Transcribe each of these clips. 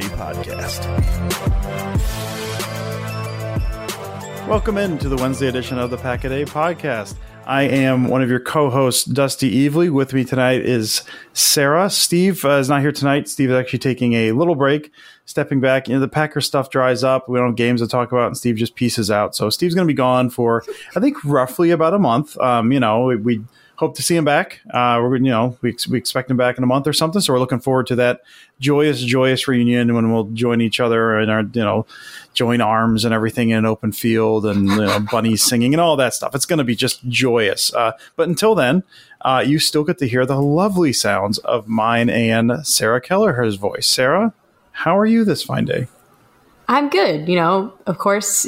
Podcast. Welcome into the Wednesday edition of the Pack a Day Podcast. I am one of your co-hosts, Dusty Evely. With me tonight is Sarah. Steve uh, is not here tonight. Steve is actually taking a little break, stepping back. You know, the Packer stuff dries up. We don't have games to talk about, and Steve just pieces out. So Steve's going to be gone for, I think, roughly about a month. Um, you know, we, we hope to see him back. Uh, we're you know we, we expect him back in a month or something. So we're looking forward to that joyous, joyous reunion when we'll join each other and our you know join arms and everything in an open field and you know, bunnies singing and all that stuff. It's going to be just joyous. Uh, but until then, uh, you still get to hear the lovely sounds of mine and Sarah Kelleher's voice. Sarah, how are you this fine day? I'm good. You know, of course,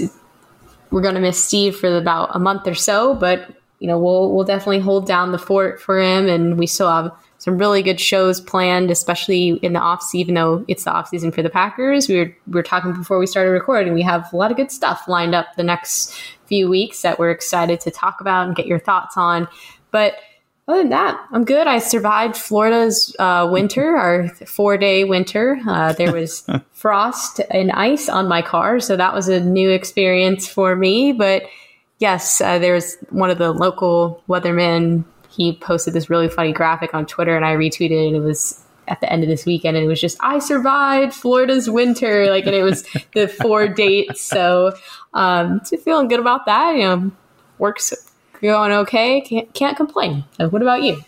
we're going to miss Steve for about a month or so, but you know, we'll we'll definitely hold down the fort for him, and we still have some really good shows planned, especially in the off season. Even though it's the off season for the Packers, we were we were talking before we started recording. We have a lot of good stuff lined up the next few weeks that we're excited to talk about and get your thoughts on. But other than that, I'm good. I survived Florida's uh, winter, our four day winter. Uh, there was frost and ice on my car, so that was a new experience for me. But yes, uh, there's one of the local weathermen. He posted this really funny graphic on Twitter, and I retweeted it. And it was at the end of this weekend, and it was just I survived Florida's winter, like, and it was the four dates. So, um, so feeling good about that. You know, works going okay. Can't can't complain. What about you?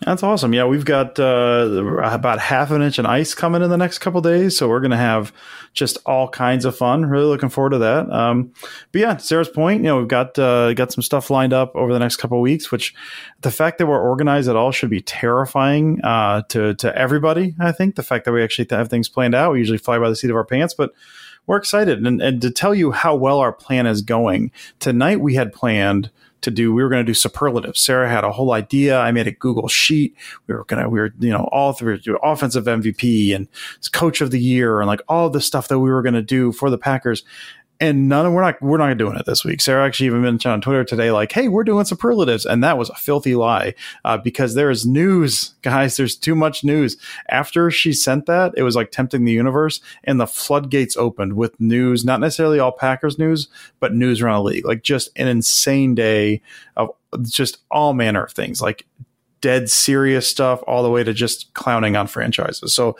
That's awesome. Yeah, we've got uh, about half an inch of ice coming in the next couple days, so we're going to have just all kinds of fun. Really looking forward to that. Um, but yeah, Sarah's point, you know, we've got uh, got some stuff lined up over the next couple weeks. Which the fact that we're organized at all should be terrifying uh, to to everybody. I think the fact that we actually have things planned out. We usually fly by the seat of our pants, but we're excited. And, and to tell you how well our plan is going tonight, we had planned to do. We were going to do superlatives. Sarah had a whole idea. I made a Google sheet. We were going to, we were, you know, all through offensive MVP and coach of the year and like all the stuff that we were going to do for the Packers and none of we're not we're not doing it this week. Sarah actually even mentioned on Twitter today, like, "Hey, we're doing superlatives," and that was a filthy lie uh, because there is news, guys. There's too much news. After she sent that, it was like tempting the universe, and the floodgates opened with news. Not necessarily all Packers news, but news around the league. Like just an insane day of just all manner of things, like dead serious stuff, all the way to just clowning on franchises. So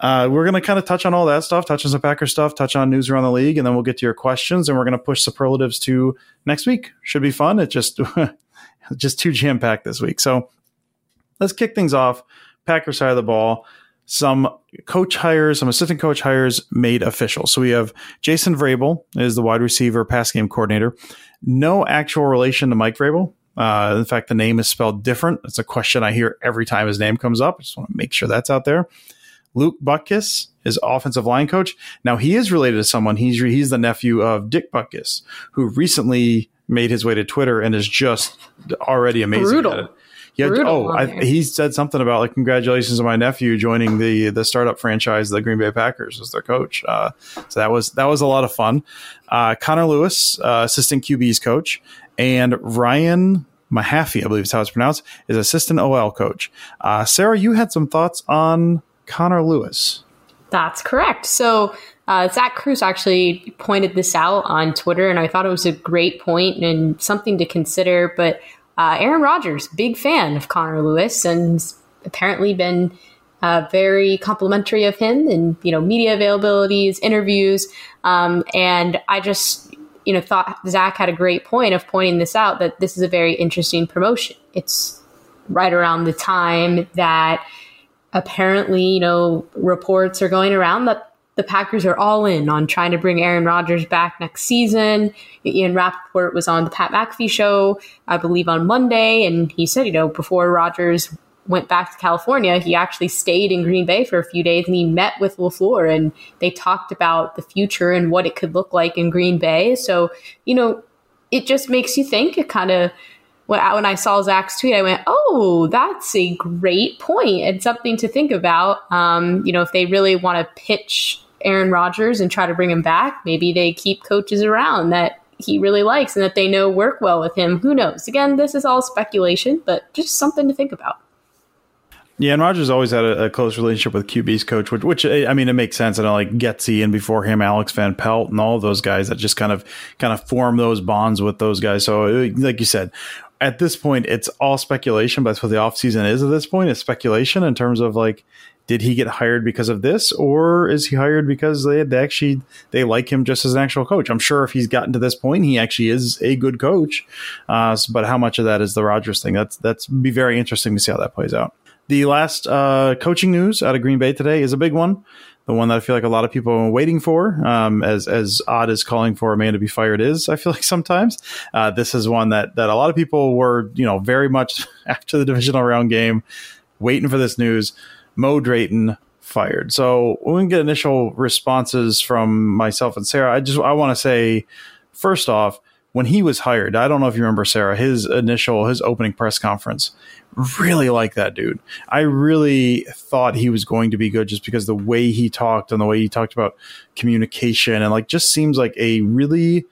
uh, we're going to kind of touch on all that stuff, touch on some Packer stuff, touch on news around the league, and then we'll get to your questions. And we're going to push superlatives to next week. Should be fun. It just just too jam packed this week. So let's kick things off. Packer side of the ball. Some coach hires, some assistant coach hires made official. So we have Jason Vrabel is the wide receiver pass game coordinator. No actual relation to Mike Vrabel. Uh, in fact, the name is spelled different. It's a question I hear every time his name comes up. I just want to make sure that's out there. Luke Butkus is offensive line coach. Now he is related to someone. He's he's the nephew of Dick Butkus, who recently made his way to Twitter and is just already amazing Brutal. at it. Yeah. Brutal Oh, I, he said something about like congratulations to my nephew joining the the startup franchise, the Green Bay Packers, as their coach. Uh, so that was that was a lot of fun. Uh, Connor Lewis, uh, assistant QB's coach, and Ryan Mahaffey, I believe is how it's pronounced, is assistant OL coach. Uh, Sarah, you had some thoughts on Connor Lewis. That's correct. So uh, Zach Kruse actually pointed this out on Twitter, and I thought it was a great point and something to consider. But uh, Aaron Rodgers, big fan of Connor Lewis, and apparently been uh, very complimentary of him in you know media availabilities, interviews, um, and I just you know thought Zach had a great point of pointing this out that this is a very interesting promotion. It's right around the time that apparently you know reports are going around that the Packers are all in on trying to bring Aaron Rodgers back next season. Ian Rapoport was on the Pat McAfee show, I believe, on Monday, and he said, you know, before Rodgers went back to California, he actually stayed in Green Bay for a few days and he met with LaFleur and they talked about the future and what it could look like in Green Bay. So, you know, it just makes you think. It kind of, when I saw Zach's tweet, I went, oh, that's a great point and something to think about. Um, you know, if they really want to pitch Aaron Rodgers and try to bring him back, maybe they keep coaches around that he really likes and that they know work well with him. Who knows? Again, this is all speculation, but just something to think about. Yeah, and Rodgers always had a, a, close relationship with QB's coach, which, which I mean, it makes sense. And like Getsy and before him, Alex Van Pelt and all those guys that just kind of kind of form those bonds with those guys. So, like you said, at this point, it's all speculation. But that's what the offseason is at this point. It's speculation in terms of like, did he get hired because of this, or is he hired because they, they actually they like him just as an actual coach? I'm sure if he's gotten to this point, he actually is a good coach. Uh, but how much of that is the Rodgers thing? That's that's be very interesting to see how that plays out. The last uh, coaching news out of Green Bay today is a big one. The one that I feel like a lot of people are waiting for, um, as as odd as calling for a man to be fired is. I feel like sometimes uh, this is one that that a lot of people were, you know, very much after the divisional round game, waiting for this news. Mo Drayton fired. So we get initial responses from myself and Sarah, I just I want to say, first off, when he was hired, I don't know if you remember Sarah, his initial his opening press conference really like that dude. I really thought he was going to be good just because the way he talked and the way he talked about communication and like just seems like a really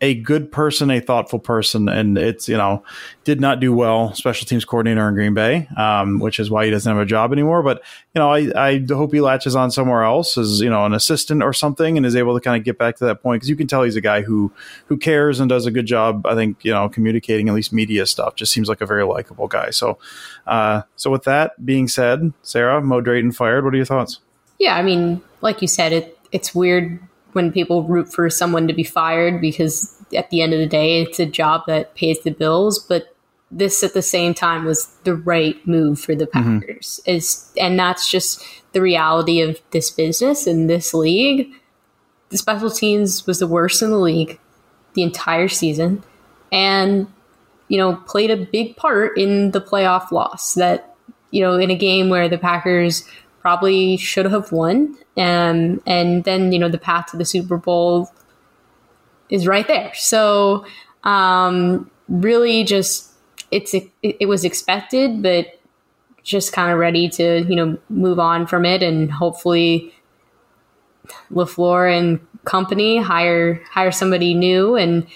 a good person, a thoughtful person, and it's you know did not do well special teams coordinator in Green Bay, um, which is why he doesn't have a job anymore. But you know I, I hope he latches on somewhere else as you know an assistant or something, and is able to kind of get back to that point because you can tell he's a guy who who cares and does a good job. I think you know communicating at least media stuff just seems like a very likable guy. So uh, so with that being said, Sarah Mo Drayton fired. What are your thoughts? Yeah, I mean, like you said, it it's weird when people root for someone to be fired because at the end of the day, it's a job that pays the bills. But this at the same time was the right move for the mm-hmm. Packers. Mm-hmm. Is and that's just the reality of this business and this league. The special teams was the worst in the league the entire season, and you know played a big part in the playoff loss. That you know in a game where the Packers probably should have won. Um, and then, you know, the path to the Super Bowl is right there. So, um, really just, it's, it, it was expected, but just kind of ready to, you know, move on from it and hopefully LaFleur and company hire, hire somebody new and,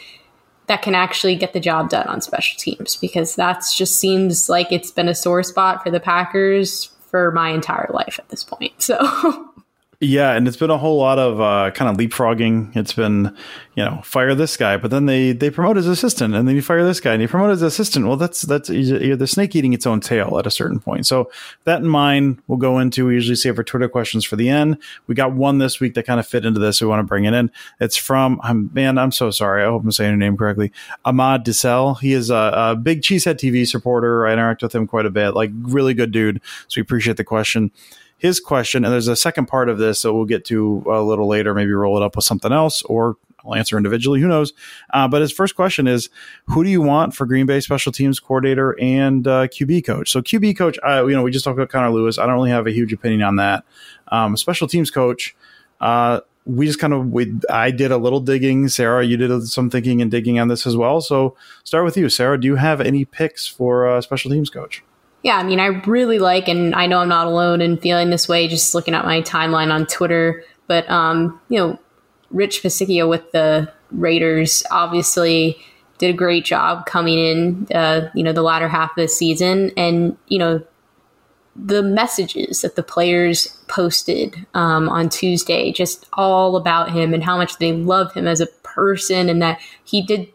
that can actually get the job done on special teams because that's just seems like it's been a sore spot for the Packers for my entire life at this point. So Yeah, and it's been a whole lot of uh, kind of leapfrogging. It's been, you know, fire this guy, but then they they promote his assistant, and then you fire this guy, and you promote his assistant. Well, that's that's you're the snake eating its own tail at a certain point. So that in mind, we'll go into. We usually save our Twitter questions for the end. We got one this week that kind of fit into this. We want to bring it in. It's from I'm man. I'm so sorry. I hope I'm saying your name correctly. Ahmad Dissel. He is a, a big Cheesehead TV supporter. I interact with him quite a bit. Like really good dude. So we appreciate the question his question, and there's a second part of this that we'll get to a little later, maybe roll it up with something else, or I'll answer individually. Who knows? Uh, but his first question is, who do you want for Green Bay special teams coordinator and uh, QB coach? So QB coach, uh, you know, we just talked about Connor Lewis. I don't really have a huge opinion on that. Um, special teams coach, uh, we just kind of we I did a little digging. Sarah, you did some thinking and digging on this as well. So start with you, Sarah. Do you have any picks for uh, special teams coach? Yeah, I mean, I really like, and I know I'm not alone in feeling this way just looking at my timeline on Twitter. But, um, you know, Rich Bisaccia with the Raiders, obviously, did a great job coming in, uh, you know, the latter half of the season. And, you know, the messages that the players posted um, on Tuesday, just all about him and how much they love him as a person and that he did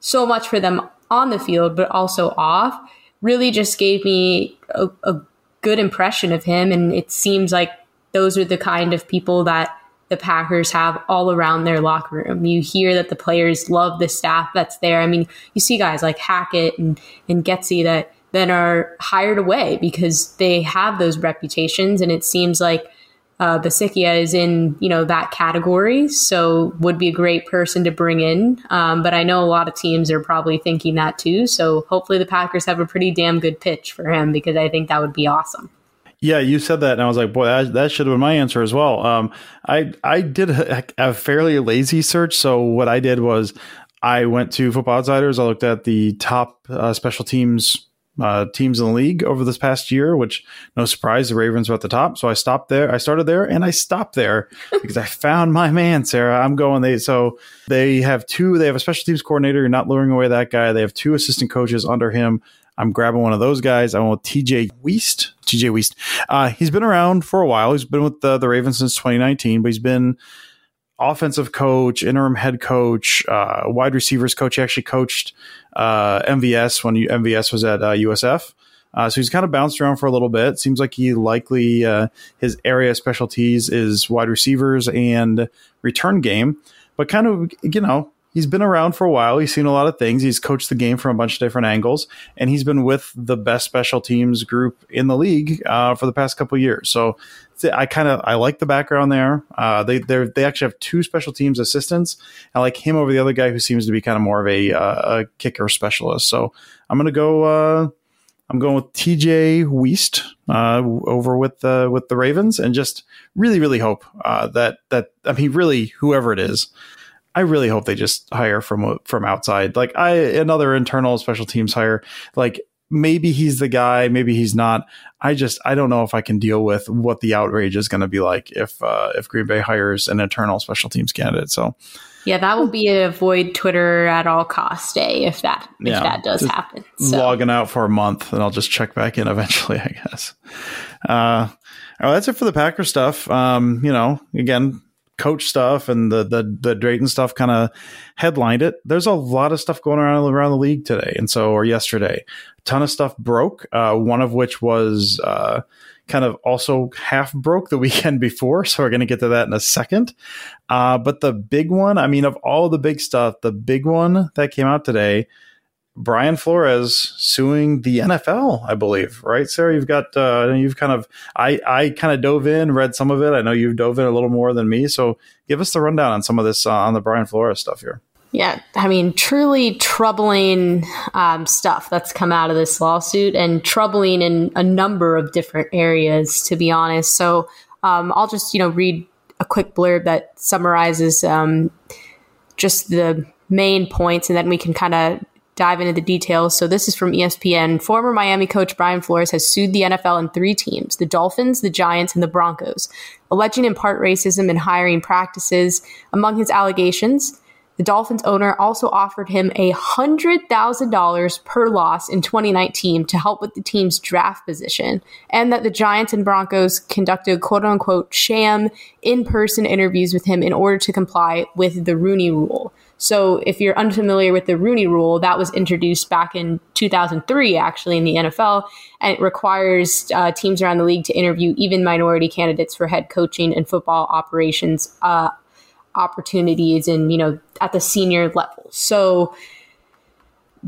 so much for them on the field, but also off, really just gave me a, a good impression of him. And it seems like those are the kind of people that the Packers have all around their locker room. You hear that the players love the staff that's there. I mean, you see guys like Hackett and, and Getsy that then are hired away because they have those reputations. And it seems like uh, is in, you know, that category. So would be a great person to bring in. Um, but I know a lot of teams are probably thinking that too. So hopefully the Packers have a pretty damn good pitch for him because I think that would be awesome. Yeah, you said that, and I was like, boy, that, that should have been my answer as well. Um, I I did a, a, fairly lazy search, so what I did was I went to Football Outsiders. I looked at the top uh, special teams uh, teams in the league over this past year, which no surprise, the Ravens were at the top. So I stopped there. I started there, and I stopped there because I found my man, Sarah. I'm going. They so they have two. They have a special teams coordinator. You're not luring away that guy. They have two assistant coaches under him. I'm grabbing one of those guys. I want TJ Weist. TJ Weist. Uh, he's been around for a while. He's been with the, the Ravens since 2019, but he's been offensive coach, interim head coach, uh, wide receivers coach. He actually coached uh, MVS when MVS was at USF. Uh, uh, so he's kind of bounced around for a little bit. Seems like he likely uh, his area specialties is wide receivers and return game, but kind of you know he's been around for a while. He's seen a lot of things. He's coached the game from a bunch of different angles, and he's been with the best special teams group in the league uh, for the past couple years. So I kind of I like the background there. Uh, they they they actually have two special teams assistants. I like him over the other guy who seems to be kind of more of a, uh, a kicker specialist. So I'm gonna go. Uh, I'm going with TJ Weist uh, over with the with the Ravens, and just really, really hope uh, that that I mean, really, whoever it is, I really hope they just hire from from outside. Like I another internal special teams hire. Like maybe he's the guy, maybe he's not. I just I don't know if I can deal with what the outrage is going to be like if uh, if Green Bay hires an internal special teams candidate. So yeah, that will be a avoid Twitter at all cost day if that if yeah, that does happen. So. Logging out for a month, and I'll just check back in eventually. I guess. Uh, well, that's it for the Packer stuff. Um, you know, again, coach stuff and the the the Drayton stuff kind of headlined it. There's a lot of stuff going around around the league today, and so or yesterday, a ton of stuff broke. Uh, one of which was uh, kind of also half broke the weekend before, so we're going to get to that in a second. Uh, but the big one, I mean, of all the big stuff, the big one that came out today Brian Flores suing the NFL, I believe, right, Sarah? You've got uh, you've kind of I I kind of dove in, read some of it. I know you've dove in a little more than me, so give us the rundown on some of this uh, on the Brian Flores stuff here. Yeah, I mean, truly troubling um, stuff that's come out of this lawsuit, and troubling in a number of different areas, to be honest. So um, I'll just you know read a quick blurb that summarizes um, just the main points, and then we can kind of dive into the details. So this is from ESPN. Former Miami coach Brian Flores has sued the NFL in three teams, the Dolphins, the Giants, and the Broncos, alleging in part racism in hiring practices. Among his allegations, the Dolphins owner also offered him a $100,000 per loss in 2019 to help with the team's draft position, and that the Giants and Broncos conducted quote unquote sham in person interviews with him in order to comply with the Rooney rule. So, if you're unfamiliar with the Rooney rule, that was introduced back in 2003, actually, in the NFL, and it requires uh, teams around the league to interview even minority candidates for head coaching and football operations uh, opportunities and, you know, at the senior level. So,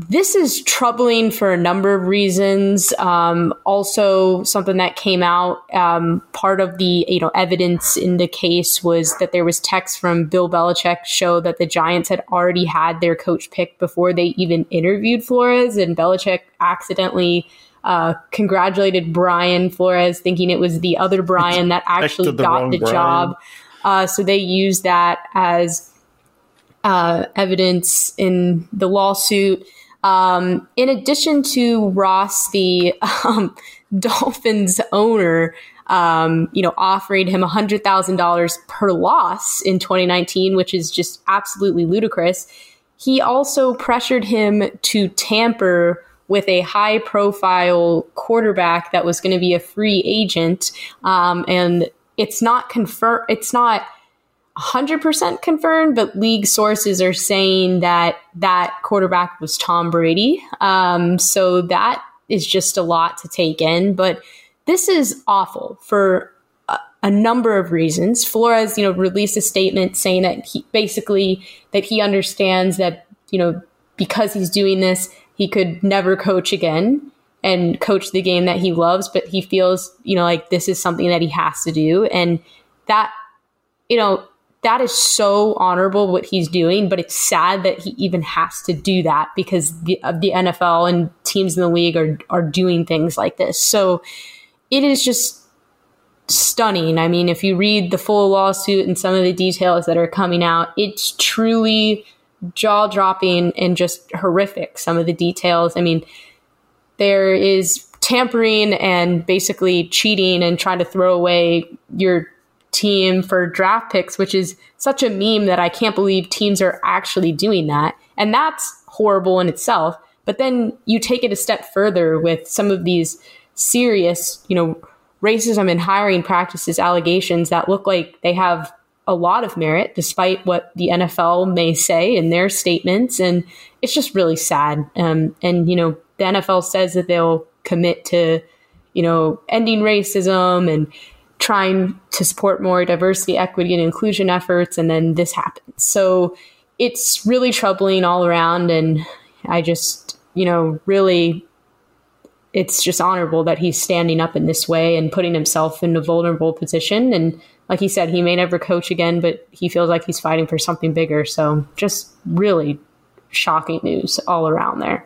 this is troubling for a number of reasons. Um, also, something that came out, um, part of the you know evidence in the case was that there was text from Bill Belichick show that the Giants had already had their coach picked before they even interviewed Flores, and Belichick accidentally uh, congratulated Brian Flores, thinking it was the other Brian that actually the got the Brian. job. Uh, so they used that as uh, evidence in the lawsuit. Um, in addition to Ross, the um, Dolphins owner, um, you know, offering him $100,000 per loss in 2019, which is just absolutely ludicrous. he also pressured him to tamper with a high profile quarterback that was going to be a free agent. Um, and it's not confirmed, it's not 100% confirmed, but league sources are saying that that quarterback was Tom Brady. Um, so that is just a lot to take in. But this is awful for a, a number of reasons. Flores, you know, released a statement saying that he basically that he understands that, you know, because he's doing this, he could never coach again and coach the game that he loves, but he feels, you know, like this is something that he has to do. And that, you know, that is so honorable what he's doing, but it's sad that he even has to do that because the, the NFL and teams in the league are, are doing things like this. So it is just stunning. I mean, if you read the full lawsuit and some of the details that are coming out, it's truly jaw dropping and just horrific. Some of the details. I mean, there is tampering and basically cheating and trying to throw away your team for draft picks, which is such a meme that I can't believe teams are actually doing that. And that's horrible in itself. But then you take it a step further with some of these serious, you know, racism and hiring practices allegations that look like they have a lot of merit, despite what the NFL may say in their statements. And it's just really sad. Um, and, you know, the NFL says that they'll commit to, you know, ending racism and trying to support more diversity, equity, and inclusion efforts. And then this happens. So it's really troubling all around. And I just, you know, really it's just honorable that he's standing up in this way and putting himself in a vulnerable position. And like he said, he may never coach again, but he feels like he's fighting for something bigger. So just really shocking news all around there.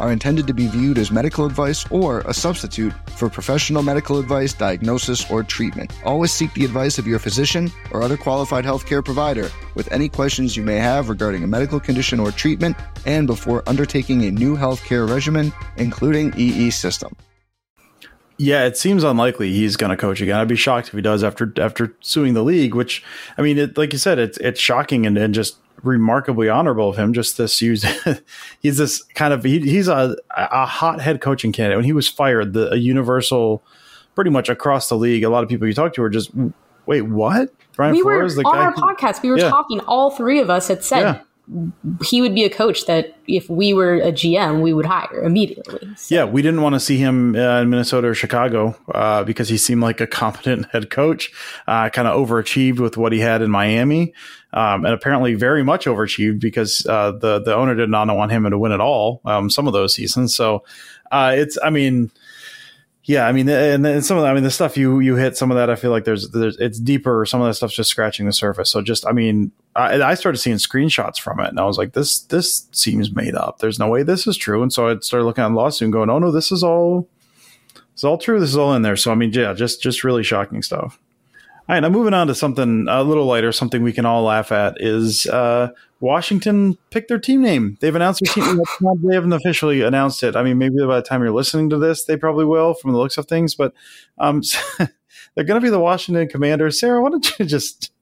are intended to be viewed as medical advice or a substitute for professional medical advice, diagnosis, or treatment. Always seek the advice of your physician or other qualified healthcare provider with any questions you may have regarding a medical condition or treatment and before undertaking a new healthcare regimen, including EE system. Yeah, it seems unlikely he's going to coach again. I'd be shocked if he does after after suing the league. Which, I mean, it, like you said, it's it's shocking and, and just remarkably honorable of him. Just this use, he's this kind of he, he's a a hot head coaching candidate. When he was fired, the a universal, pretty much across the league, a lot of people you talk to are just wait, what? Brian we Flores, were on our podcast. We were yeah. talking. All three of us had said. Yeah he would be a coach that if we were a GM, we would hire immediately. So. Yeah, we didn't want to see him uh, in Minnesota or Chicago uh, because he seemed like a competent head coach, uh, kind of overachieved with what he had in Miami, um, and apparently very much overachieved because uh, the the owner did not want him to win at all um, some of those seasons. So uh, it's, I mean yeah, I mean, and, and some of that, I mean, the stuff you you hit, some of that, I feel like there's there's it's deeper. Some of that stuff's just scratching the surface. So just, I mean, I, I started seeing screenshots from it, and I was like, this this seems made up. There's no way this is true. And so I started looking at lawsuit and going, oh no, this is all, it's all true. This is all in there. So I mean, yeah, just just really shocking stuff. All right, now moving on to something a little lighter, something we can all laugh at is uh, Washington picked their team name. They've announced their team. name. they haven't officially announced it. I mean, maybe by the time you're listening to this, they probably will, from the looks of things. But um, they're going to be the Washington Commanders. Sarah, why don't you just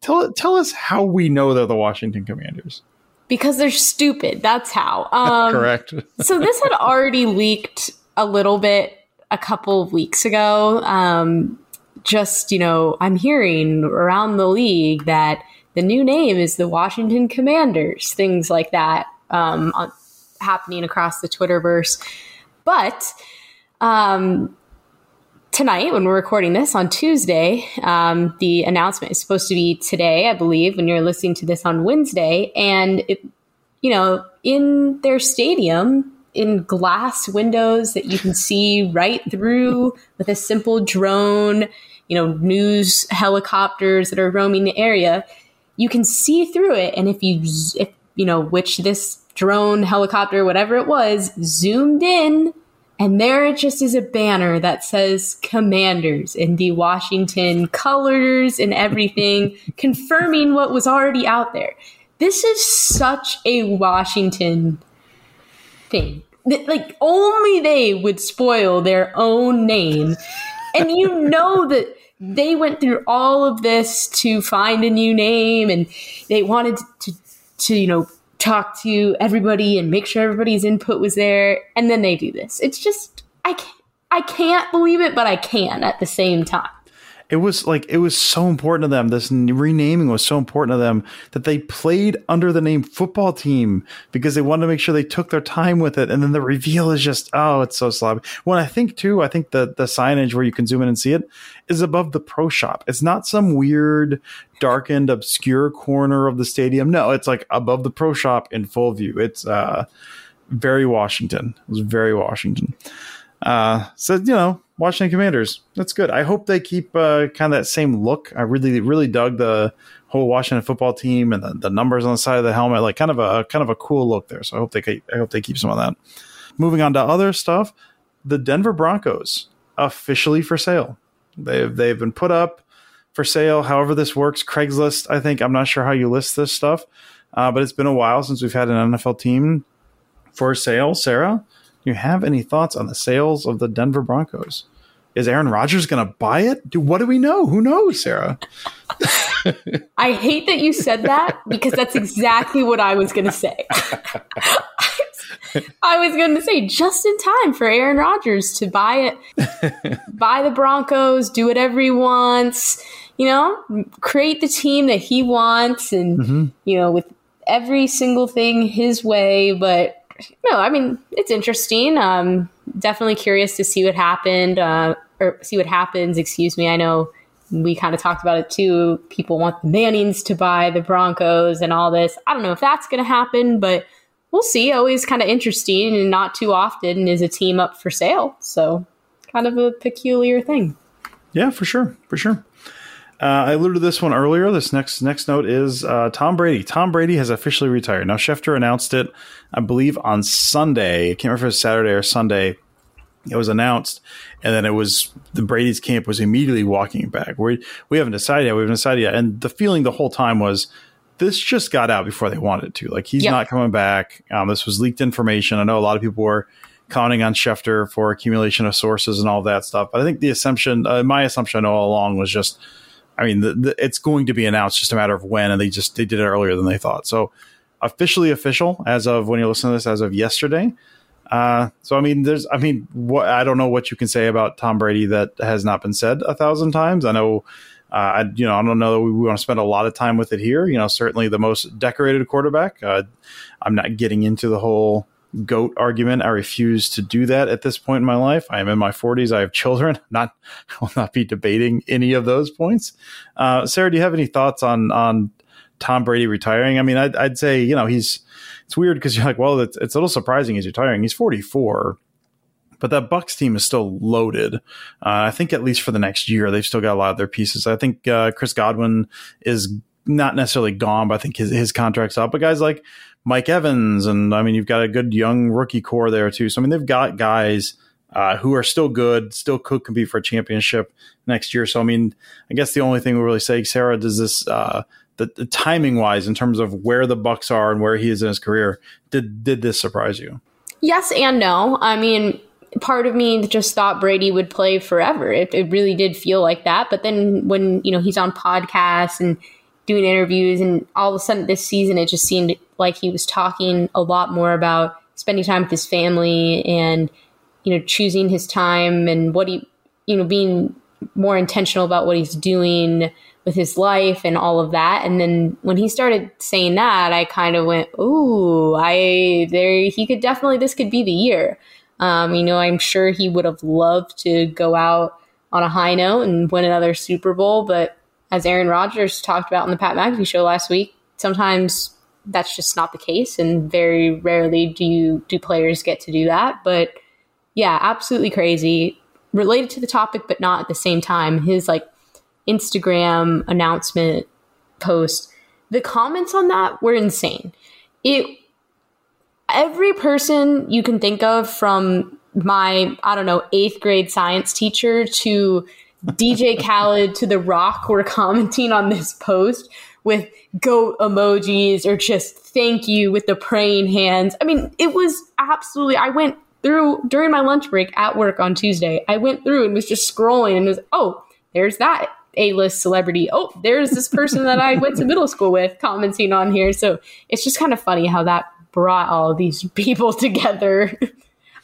tell tell us how we know they're the Washington Commanders? Because they're stupid. That's how. Um, Correct. so this had already leaked a little bit a couple of weeks ago. Um, just, you know, I'm hearing around the league that the new name is the Washington Commanders, things like that um, on, happening across the Twitterverse. But um, tonight, when we're recording this on Tuesday, um, the announcement is supposed to be today, I believe, when you're listening to this on Wednesday. And, it, you know, in their stadium, in glass windows that you can see right through with a simple drone you know, news helicopters that are roaming the area, you can see through it. And if you, if, you know, which this drone, helicopter, whatever it was, zoomed in, and there it just is a banner that says commanders in the Washington colors and everything, confirming what was already out there. This is such a Washington thing. Like, only they would spoil their own name. And you know that they went through all of this to find a new name and they wanted to, to you know, talk to everybody and make sure everybody's input was there. And then they do this. It's just, I can't, I can't believe it, but I can at the same time it was like it was so important to them. This renaming was so important to them that they played under the name football team because they wanted to make sure they took their time with it. And then the reveal is just oh, it's so sloppy. When I think too, I think the the signage where you can zoom in and see it is above the pro shop. It's not some weird, darkened, obscure corner of the stadium. No, it's like above the pro shop in full view. It's uh very Washington. It was very Washington. Uh, so you know, Washington Commanders. That's good. I hope they keep uh, kind of that same look. I really, really dug the whole Washington football team and the, the, numbers on the side of the helmet, like kind of a kind of a cool look there. So I hope they keep, I hope they keep some of that. Moving on to other stuff, the Denver Broncos officially for sale. They've they've been put up for sale. However, this works, Craigslist. I think I'm not sure how you list this stuff, uh, but it's been a while since we've had an NFL team for sale. Sarah, you have any thoughts on the sales of the Denver Broncos? Is Aaron Rodgers going to buy it? Do, what do we know? Who knows, Sarah? I hate that you said that because that's exactly what I was going to say. I was going to say just in time for Aaron Rodgers to buy it, buy the Broncos, do whatever he wants, you know, create the team that he wants, and mm-hmm. you know, with every single thing his way. But no, I mean, it's interesting. Um, definitely curious to see what happened, uh, or see what happens. Excuse me. I know we kind of talked about it too. People want the Mannings to buy the Broncos and all this. I don't know if that's going to happen, but we'll see. Always kind of interesting, and not too often is a team up for sale. So, kind of a peculiar thing. Yeah, for sure, for sure. Uh, I alluded to this one earlier. This next next note is uh, Tom Brady. Tom Brady has officially retired. Now Schefter announced it, I believe, on Sunday. I can't remember if it was Saturday or Sunday. It was announced, and then it was the Brady's camp was immediately walking back. We we haven't decided yet. We haven't decided yet. And the feeling the whole time was this just got out before they wanted to. Like he's yep. not coming back. Um, this was leaked information. I know a lot of people were counting on Schefter for accumulation of sources and all that stuff. But I think the assumption, uh, my assumption all along was just I mean, the, the, it's going to be announced, just a matter of when, and they just they did it earlier than they thought. So officially official as of when you listen to this, as of yesterday. Uh, so I mean, there's, I mean, I don't know what you can say about Tom Brady that has not been said a thousand times. I know Uh, I, you know, I don't know that we want to spend a lot of time with it here. You know, certainly the most decorated quarterback. Uh, I'm not getting into the whole goat argument. I refuse to do that at this point in my life. I am in my 40s. I have children. Not, I will not be debating any of those points. Uh, Sarah, do you have any thoughts on on Tom Brady retiring? I mean, I'd, I'd say you know he's. It's weird because you're like, well, it's, it's a little surprising he's retiring. He's 44 but that Bucks team is still loaded. Uh, I think at least for the next year, they've still got a lot of their pieces. I think uh, Chris Godwin is not necessarily gone, but I think his his contract's up. But guys like Mike Evans, and I mean, you've got a good young rookie core there too. So I mean, they've got guys uh, who are still good, still could compete for a championship next year. So I mean, I guess the only thing we really say, Sarah, does this uh, the, the timing wise in terms of where the Bucks are and where he is in his career, did did this surprise you? Yes and no. I mean, part of me just thought Brady would play forever. It, it really did feel like that. But then when you know he's on podcasts and doing interviews, and all of a sudden this season, it just seemed like he was talking a lot more about spending time with his family and you know choosing his time and what he you know being more intentional about what he's doing with his life and all of that. And then when he started saying that, I kind of went, "Ooh, I there he could definitely this could be the year." Um, you know, I'm sure he would have loved to go out on a high note and win another Super Bowl, but as Aaron Rodgers talked about in the Pat McAfee show last week, sometimes that's just not the case, and very rarely do you do players get to do that. But yeah, absolutely crazy. Related to the topic, but not at the same time. His like Instagram announcement post, the comments on that were insane. It every person you can think of from my, I don't know, eighth grade science teacher to DJ Khaled to The Rock were commenting on this post with goat emojis or just thank you with the praying hands. I mean, it was absolutely, I went through during my lunch break at work on Tuesday. I went through and was just scrolling and was, oh, there's that A list celebrity. Oh, there's this person that I went to middle school with commenting on here. So it's just kind of funny how that brought all these people together.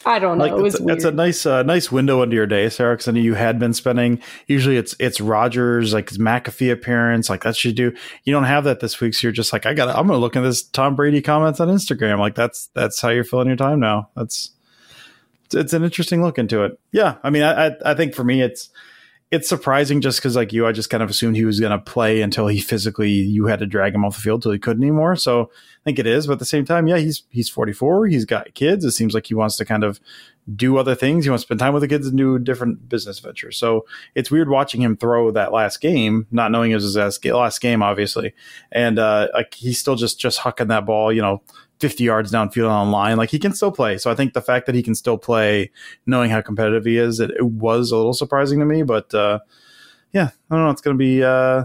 I don't know. Like, it was it's, it's a nice, uh, nice window into your day, Sarah. Because I know you had been spending. Usually, it's it's Rodgers like his McAfee appearance, like that should do. You don't have that this week, so you're just like, I got. I'm gonna look at this Tom Brady comments on Instagram. Like that's that's how you're filling your time now. That's it's, it's an interesting look into it. Yeah, I mean, I I, I think for me, it's it's surprising just because like you, I just kind of assumed he was going to play until he physically you had to drag him off the field till he couldn't anymore. So I think it is, but at the same time, yeah, he's he's 44. He's got kids. It seems like he wants to kind of do other things. He wants to spend time with the kids and do different business ventures. So it's weird watching him throw that last game, not knowing it was his last game, obviously, and uh, like he's still just just hucking that ball, you know, 50 yards downfield on line. Like he can still play. So I think the fact that he can still play, knowing how competitive he is, it, it was a little surprising to me. But uh, yeah, I don't know. It's going to be uh,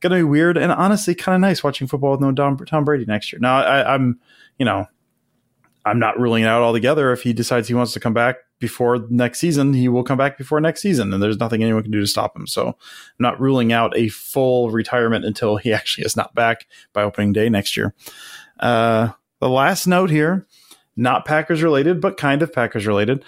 going to be weird and honestly kind of nice watching football with no Tom, Tom Brady next year. Now I, I'm, you know, I'm not ruling it out altogether. If he decides he wants to come back before next season, he will come back before next season, and there's nothing anyone can do to stop him. So I'm not ruling out a full retirement until he actually is not back by opening day next year. Uh, the last note here, not Packers related, but kind of Packers related.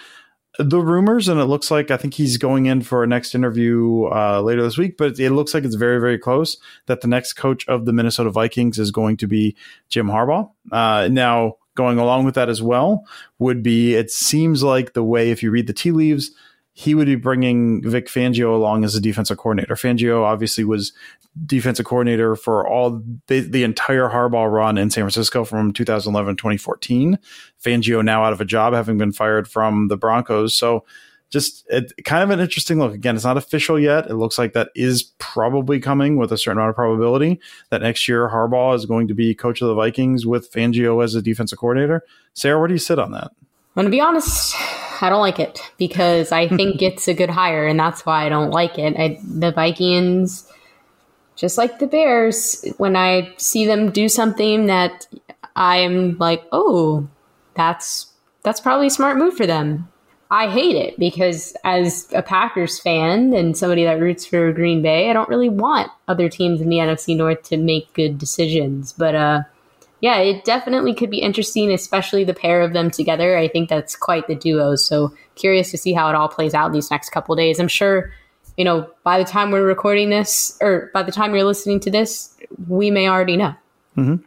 The rumors, and it looks like I think he's going in for a next interview uh, later this week, but it looks like it's very, very close that the next coach of the Minnesota Vikings is going to be Jim Harbaugh. Uh, now, going along with that as well would be it seems like the way, if you read the tea leaves, he would be bringing Vic Fangio along as a defensive coordinator. Fangio obviously was defensive coordinator for all the, the entire Harbaugh run in San Francisco from 2011 2014. Fangio now out of a job, having been fired from the Broncos. So just it, kind of an interesting look. Again, it's not official yet. It looks like that is probably coming with a certain amount of probability that next year Harbaugh is going to be coach of the Vikings with Fangio as a defensive coordinator. Sarah, where do you sit on that? I'm going to be honest. I don't like it because I think it's a good hire, and that's why I don't like it. I, the Vikings, just like the Bears, when I see them do something that I'm like, oh, that's that's probably a smart move for them. I hate it because as a Packers fan and somebody that roots for Green Bay, I don't really want other teams in the NFC North to make good decisions. But uh, yeah, it definitely could be interesting, especially the pair of them together. I think that's quite the duo. So curious to see how it all plays out these next couple days. I'm sure you know, by the time we're recording this, or by the time you're listening to this, we may already know. Mm-hmm.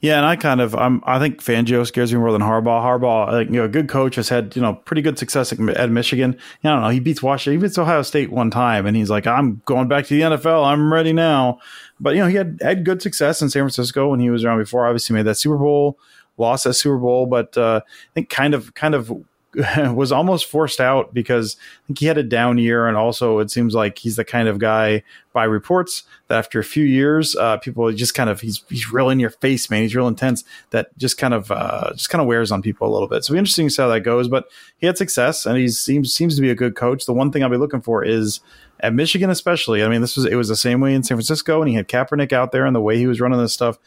Yeah, and I kind of I'm I think Fangio scares me more than Harbaugh. Harbaugh, like, you know, a good coach has had you know pretty good success at, at Michigan. I don't know. He beats Washington, he beats Ohio State one time, and he's like, I'm going back to the NFL. I'm ready now. But you know, he had had good success in San Francisco when he was around before. Obviously, made that Super Bowl, lost that Super Bowl, but uh, I think kind of kind of was almost forced out because I think he had a down year, and also it seems like he's the kind of guy by reports that after a few years, uh, people just kind of he's he's real in your face, man. He's real intense. That just kind of uh, just kind of wears on people a little bit. So be interesting to see how that goes. But he had success, and he seems seems to be a good coach. The one thing I'll be looking for is at Michigan, especially. I mean, this was it was the same way in San Francisco, and he had Kaepernick out there, and the way he was running this stuff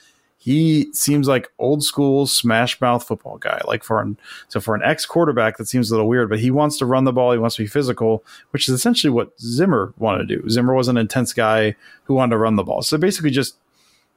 he seems like old school smash mouth football guy. Like for an so for an ex quarterback, that seems a little weird, but he wants to run the ball. He wants to be physical, which is essentially what Zimmer wanted to do. Zimmer was an intense guy who wanted to run the ball. So basically, just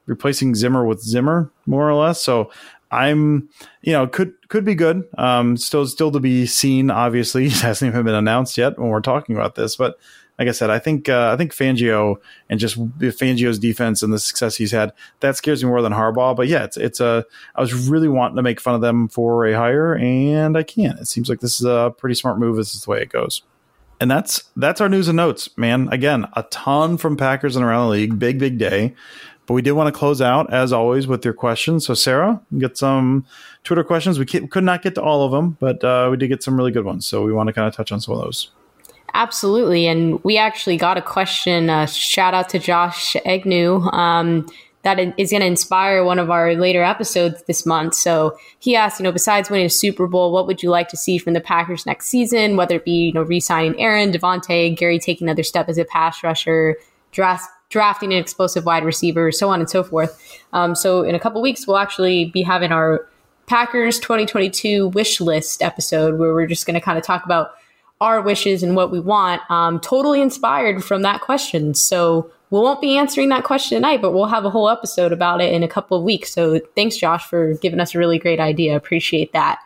replacing Zimmer with Zimmer, more or less. So I'm, you know, could could be good. Um, still still to be seen. Obviously, it hasn't even been announced yet when we're talking about this, but like I said, I think uh, I think Fangio and just Fangio's defense and the success he's had that scares me more than Harbaugh. But yeah, it's it's a I was really wanting to make fun of them for a hire, and I can't. It seems like this is a pretty smart move. This is the way it goes. And that's that's our news and notes, man. Again, a ton from Packers and around the league. Big big day. But we did want to close out, as always, with your questions. So, Sarah, get some Twitter questions. We could not get to all of them, but uh, we did get some really good ones. So, we want to kind of touch on some of those. Absolutely. And we actually got a question. Uh, shout out to Josh Agnew. Um, that is going to inspire one of our later episodes this month. So he asked, you know, besides winning a Super Bowl, what would you like to see from the Packers next season? Whether it be, you know, re-signing Aaron, Davante, Gary taking another step as a pass rusher, draft, drafting an explosive wide receiver, so on and so forth. Um, so in a couple weeks, we'll actually be having our Packers 2022 wish list episode where we're just going to kind of talk about our wishes and what we want, um, totally inspired from that question. So we won't be answering that question tonight, but we'll have a whole episode about it in a couple of weeks. So thanks, Josh, for giving us a really great idea. Appreciate that.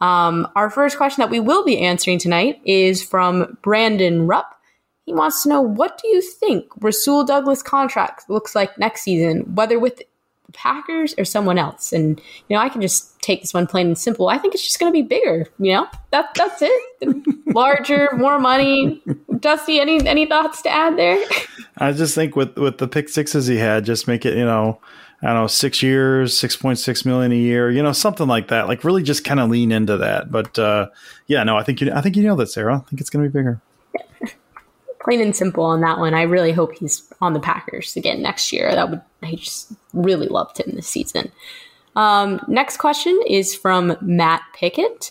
Um, our first question that we will be answering tonight is from Brandon Rupp. He wants to know what do you think Rasul Douglas contract looks like next season, whether with the Packers or someone else. And you know, I can just take this one plain and simple. I think it's just going to be bigger. You know, that that's it. Larger, more money. Dusty, any any thoughts to add there? I just think with with the pick sixes he had, just make it you know. I don't know, six years, six point six million a year, you know, something like that. Like really, just kind of lean into that. But uh, yeah, no, I think you, I think you know that, Sarah. I think it's going to be bigger plain and simple on that one. I really hope he's on the Packers again next year. That would I just really loved him this season. Um, next question is from Matt Pickett.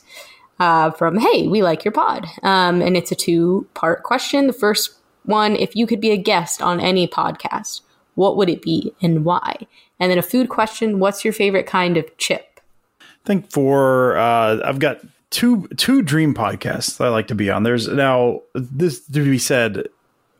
Uh, from Hey, we like your pod, um, and it's a two part question. The first one: If you could be a guest on any podcast, what would it be and why? And then a food question: What's your favorite kind of chip? I think for uh, I've got two two dream podcasts I like to be on. There's now this to be said.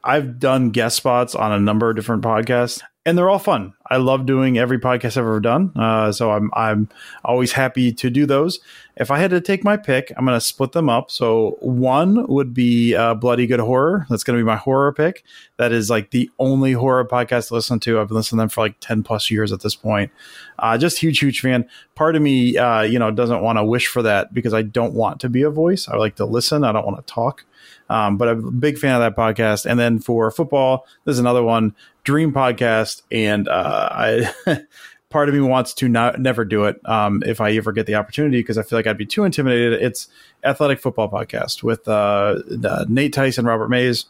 I've done guest spots on a number of different podcasts, and they're all fun. I love doing every podcast I've ever done, uh, so I'm I'm always happy to do those. If I had to take my pick, I'm going to split them up. So one would be uh, Bloody Good Horror. That's going to be my horror pick. That is like the only horror podcast to listen to. I've been listening to them for like ten plus years at this point. Uh, just huge, huge fan. Part of me, uh, you know, doesn't want to wish for that because I don't want to be a voice. I like to listen. I don't want to talk. Um, but I'm a big fan of that podcast. And then for football, there's another one, Dream Podcast, and uh, I. part of me wants to not never do it um, if I ever get the opportunity because I feel like I'd be too intimidated. It's athletic football podcast with uh, Nate Tice, Robert Mays.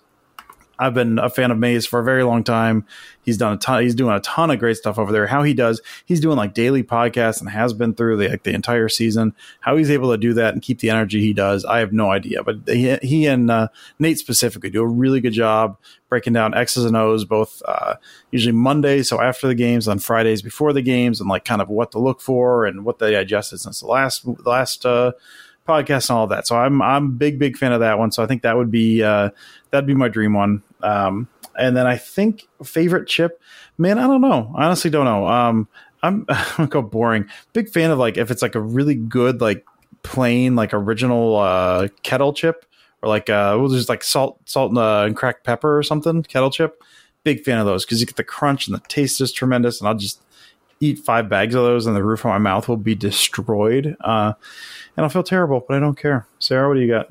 I've been a fan of Mays for a very long time. He's done a ton. He's doing a ton of great stuff over there. How he does, he's doing like daily podcasts and has been through the like the entire season. How he's able to do that and keep the energy he does, I have no idea. But he, he and uh, Nate specifically do a really good job breaking down X's and O's, both uh, usually Mondays, so after the games, on Fridays before the games, and like kind of what to look for and what they adjusted since the last last. Uh, podcast and all that. So I'm I'm big big fan of that one. So I think that would be uh, that'd be my dream one. Um, and then I think favorite chip, man, I don't know. I honestly don't know. Um, I'm I'm gonna go boring. Big fan of like if it's like a really good like plain like original uh, kettle chip or like uh, just like salt, salt and, uh, and cracked pepper or something, kettle chip. Big fan of those because you get the crunch and the taste is tremendous. And I'll just eat five bags of those, and the roof of my mouth will be destroyed. Uh, and I'll feel terrible, but I don't care. Sarah, what do you got?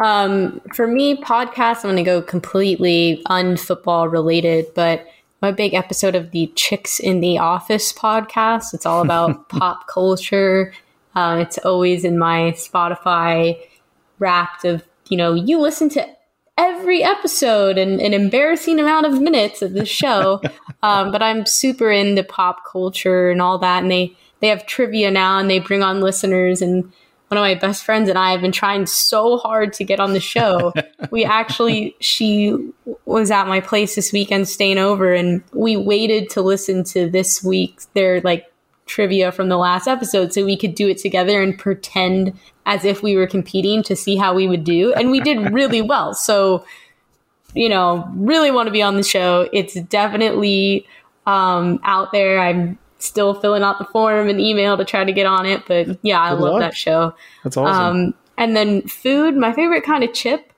Um, for me, podcasts, I'm going to go completely unfootball related, but my big episode of the Chicks in the Office podcast. It's all about pop culture. Uh, it's always in my Spotify wrapped of, you know, you listen to every episode and an embarrassing amount of minutes of the show. um, but I'm super into pop culture and all that. And they, they have trivia now and they bring on listeners and one of my best friends and I have been trying so hard to get on the show. we actually, she was at my place this weekend staying over and we waited to listen to this week their like trivia from the last episode so we could do it together and pretend as if we were competing to see how we would do. And we did really well. So, you know, really want to be on the show. It's definitely um, out there. I'm still filling out the form and email to try to get on it. But yeah, I love luck. that show. That's awesome. Um, and then food, my favorite kind of chip.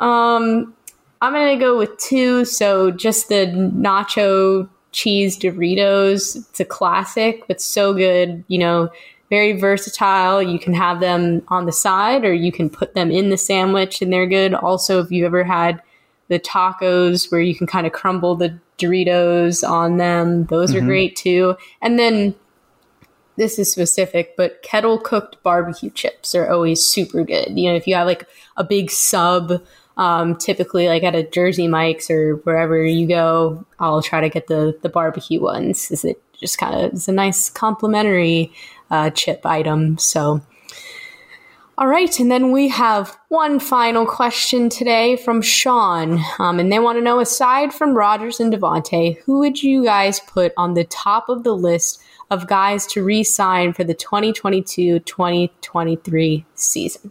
Um, I'm gonna go with two. So just the nacho cheese Doritos. It's a classic, but so good. You know, very versatile. You can have them on the side, or you can put them in the sandwich, and they're good. Also, if you ever had the tacos where you can kind of crumble the Doritos on them. Those mm-hmm. are great too. And then this is specific, but kettle cooked barbecue chips are always super good. You know, if you have like a big sub, um, typically like at a Jersey Mike's or wherever you go, I'll try to get the the barbecue ones. Is it just kind of it's a nice complimentary uh, chip item. So all right, and then we have one final question today from Sean, um, and they want to know: aside from Rodgers and Davante, who would you guys put on the top of the list of guys to re-sign for the 2022-2023 season?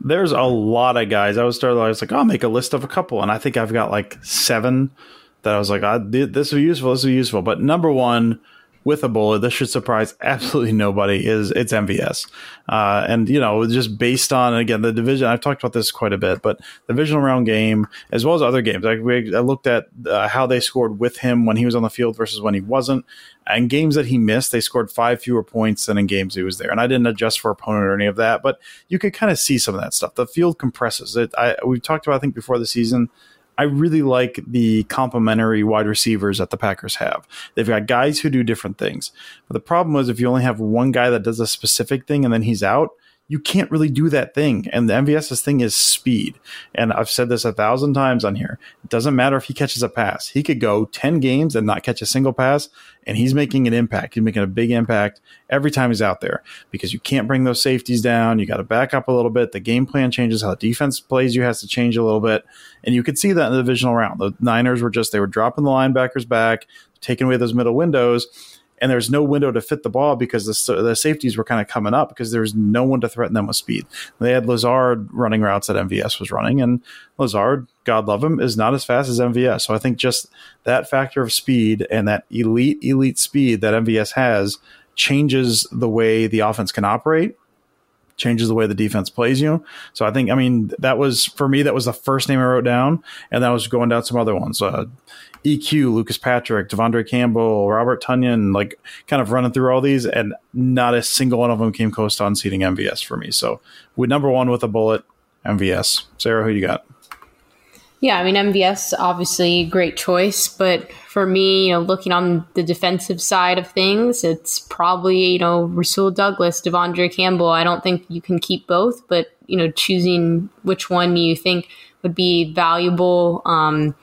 there's a lot of guys. I was started. I was like, I'll make a list of a couple, and I think I've got like seven that I was like, I, this will be useful. This will be useful. But number one, with a bullet, this should surprise absolutely nobody. Is it's MVS, uh, and you know, just based on again the division. I've talked about this quite a bit, but the divisional round game as well as other games. I, I looked at uh, how they scored with him when he was on the field versus when he wasn't. And games that he missed, they scored five fewer points than in games he was there. And I didn't adjust for opponent or any of that, but you could kind of see some of that stuff. The field compresses. It, I, we've talked about, I think, before the season. I really like the complementary wide receivers that the Packers have. They've got guys who do different things. But the problem was if you only have one guy that does a specific thing and then he's out, you can't really do that thing. And the MVS's thing is speed. And I've said this a thousand times on here. It doesn't matter if he catches a pass. He could go 10 games and not catch a single pass, and he's making an impact. He's making a big impact every time he's out there because you can't bring those safeties down. You got to back up a little bit. The game plan changes. How the defense plays you has to change a little bit. And you could see that in the divisional round. The Niners were just, they were dropping the linebackers back, taking away those middle windows and there's no window to fit the ball because the, the safeties were kind of coming up because there was no one to threaten them with speed. They had Lazard running routes that MVS was running, and Lazard, God love him, is not as fast as MVS. So I think just that factor of speed and that elite, elite speed that MVS has changes the way the offense can operate changes the way the defense plays you. So I think, I mean, that was for me, that was the first name I wrote down, and that was going down some other ones. Uh, EQ, Lucas Patrick, De'Vondre Campbell, Robert Tonyan, like kind of running through all these, and not a single one of them came close to unseating MVS for me. So with number one with a bullet, MVS. Sarah, who you got? Yeah, I mean MVS obviously great choice, but for me, you know, looking on the defensive side of things, it's probably you know Rasul Douglas, De'Vondre Campbell. I don't think you can keep both, but you know, choosing which one you think would be valuable. Um,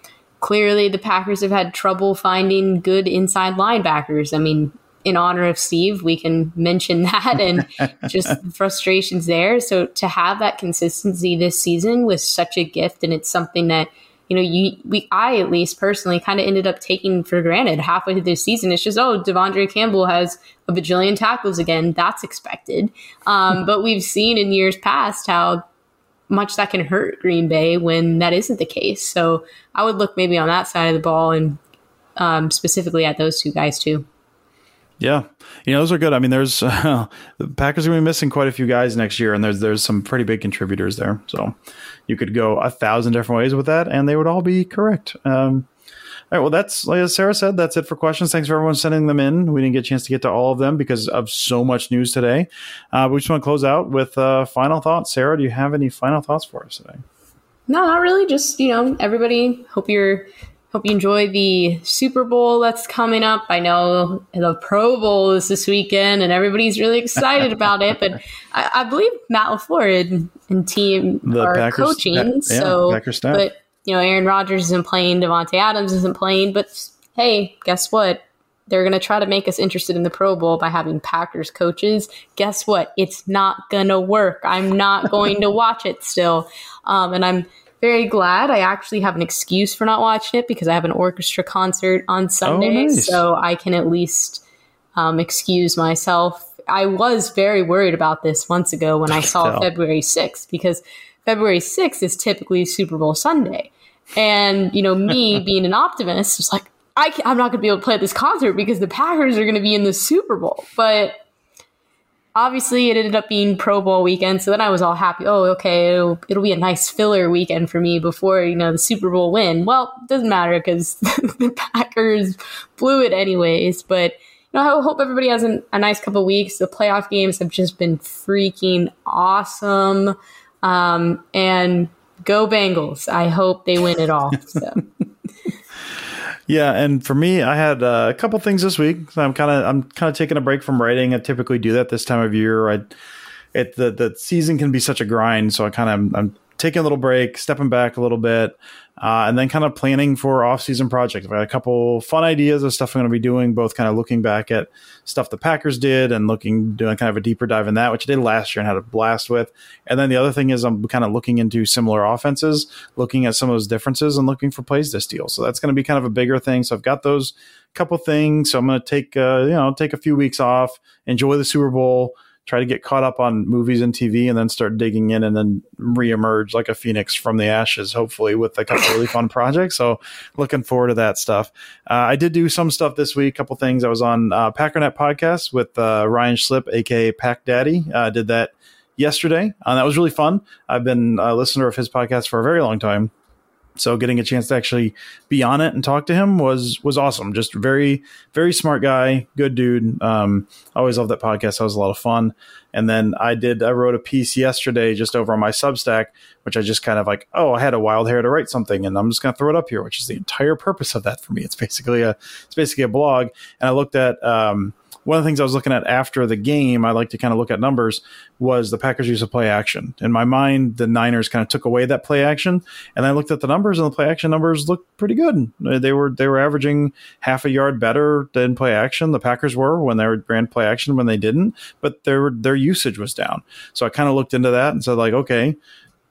clearly, the Packers have had trouble finding good inside linebackers. I mean, in honor of Steve, we can mention that and just frustrations there. So to have that consistency this season was such a gift, and it's something that you know, you we I at least personally kind of ended up taking for granted halfway through the season. It's just oh, De'Vondre Campbell has a bajillion tackles again. That's expected. Um, but we've seen in years past how much that can hurt Green Bay when that isn't the case. So I would look maybe on that side of the ball and um, specifically at those two guys too. Yeah, you know those are good. I mean, there's uh, the Packers are going to be missing quite a few guys next year, and there's there's some pretty big contributors there. So you could go a thousand different ways with that, and they would all be correct. Um, all right, well, that's like Sarah said. That's it for questions. Thanks for everyone sending them in. We didn't get a chance to get to all of them because of so much news today. Uh, we just want to close out with uh, final thoughts. Sarah, do you have any final thoughts for us today? No, not really. Just you know, everybody. Hope you're Hope you enjoy the Super Bowl that's coming up. I know the Pro Bowl is this weekend, and everybody's really excited about it. But I, I, believe Matt LaFleur and, and team the are Packers, coaching. yeah, so, but you know, Aaron Rodgers isn't playing, Davante Adams isn't playing. But hey, guess what? They're going to try to make us interested in the Pro Bowl by having Packers coaches. Guess what? It's not going to work. I'm not going to watch it still. Um, and I'm very glad I actually have an excuse for not watching it because I have an orchestra concert on Sunday, oh, nice. so I can at least um, excuse myself. I was very worried about this months ago when I saw February 6th because February 6th is typically Super Bowl Sunday. And, you know, me being an optimist was like, I am not going to be able to play at this concert because the Packers are going to be in the Super Bowl. But obviously it ended up being Pro Bowl weekend. So then I was all happy. Oh, okay, it'll, it'll be a nice filler weekend for me before you know the Super Bowl win. Well, it doesn't matter because the Packers blew it anyways. But you know, I hope everybody has an, a nice couple weeks. The playoff games have just been freaking awesome. Um, and go Bengals! I hope they win it all. So. Yeah, and for me, I had uh, a couple things this week. So I'm kind of I'm kind of taking a break from writing. I typically do that this time of year. I it the the season can be such a grind, so I kind of I'm taking a little break, stepping back a little bit, uh, and then kind of planning for off-season projects. I've got a couple fun ideas of stuff I'm going to be doing, both kind of looking back at stuff the Packers did and looking doing kind of a deeper dive in that, which I did last year and had a blast with. And then the other thing is I'm kind of looking into similar offenses, looking at some of those differences and looking for plays to steal. So that's going to be kind of a bigger thing. So I've got those couple things. So I'm going to take uh, you know take a few weeks off, enjoy the Super Bowl try to get caught up on movies and TV and then start digging in and then reemerge like a phoenix from the ashes, hopefully with a couple really fun projects. So looking forward to that stuff. Uh, I did do some stuff this week, a couple things. I was on uh, Packernet podcast with uh, Ryan Schlip, aka Pack Daddy. Uh, did that yesterday. Uh, that was really fun. I've been a listener of his podcast for a very long time so getting a chance to actually be on it and talk to him was was awesome. Just very very smart guy good dude. Um always love that podcast. That was a lot of fun. And then i did i wrote a piece yesterday just over on my substack which i just kind of like oh i had a wild hair to write something and i'm just going to throw it up here which is the entire purpose of that for me. It's basically a it's basically a blog. And i looked at um one of the things I was looking at after the game, I like to kind of look at numbers, was the Packers use of play action. In my mind, the Niners kind of took away that play action, and I looked at the numbers, and the play action numbers looked pretty good. They were they were averaging half a yard better than play action. The Packers were when they ran play action when they didn't, but their their usage was down. So I kind of looked into that and said like, okay,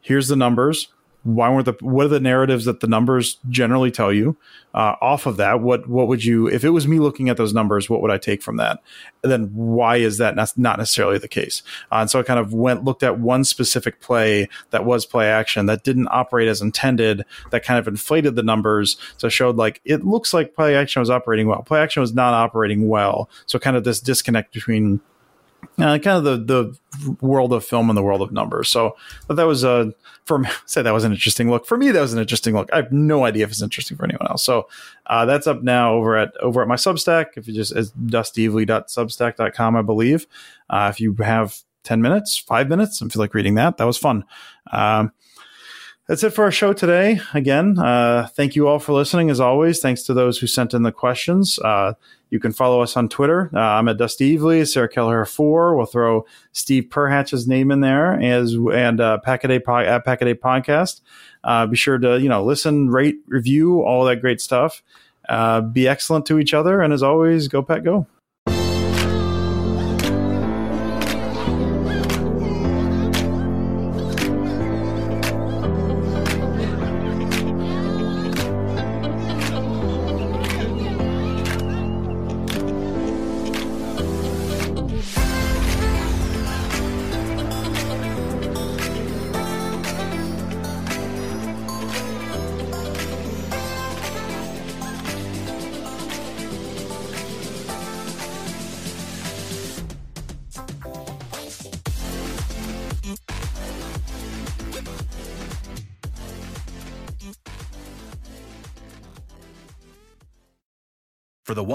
here's the numbers why weren't the what are the narratives that the numbers generally tell you? Uh, off of that what what would you if it was me looking at those numbers what would i take from that? And then why is that not necessarily the case? Uh, and so i kind of went looked at one specific play that was play action that didn't operate as intended that kind of inflated the numbers so showed like it looks like play action was operating well. Play action was not operating well. So kind of this disconnect between uh, kind of the the world of film and the world of numbers. So that was a for me, say that was an interesting look for me. That was an interesting look. I have no idea if it's interesting for anyone else. So uh, that's up now over at over at my Substack. If you just as dustevely.substack.com, I believe. Uh, if you have ten minutes, five minutes, and feel like reading that, that was fun. Um, that's it for our show today. Again, uh, thank you all for listening. As always, thanks to those who sent in the questions. Uh, you can follow us on Twitter. Uh, I'm at Dusty Evely, Sarah Kelleher four. We'll throw Steve Perhatch's name in there as and uh, Packaday at Packaday Podcast. Uh, be sure to you know listen, rate, review, all that great stuff. Uh, be excellent to each other, and as always, go Pack Go.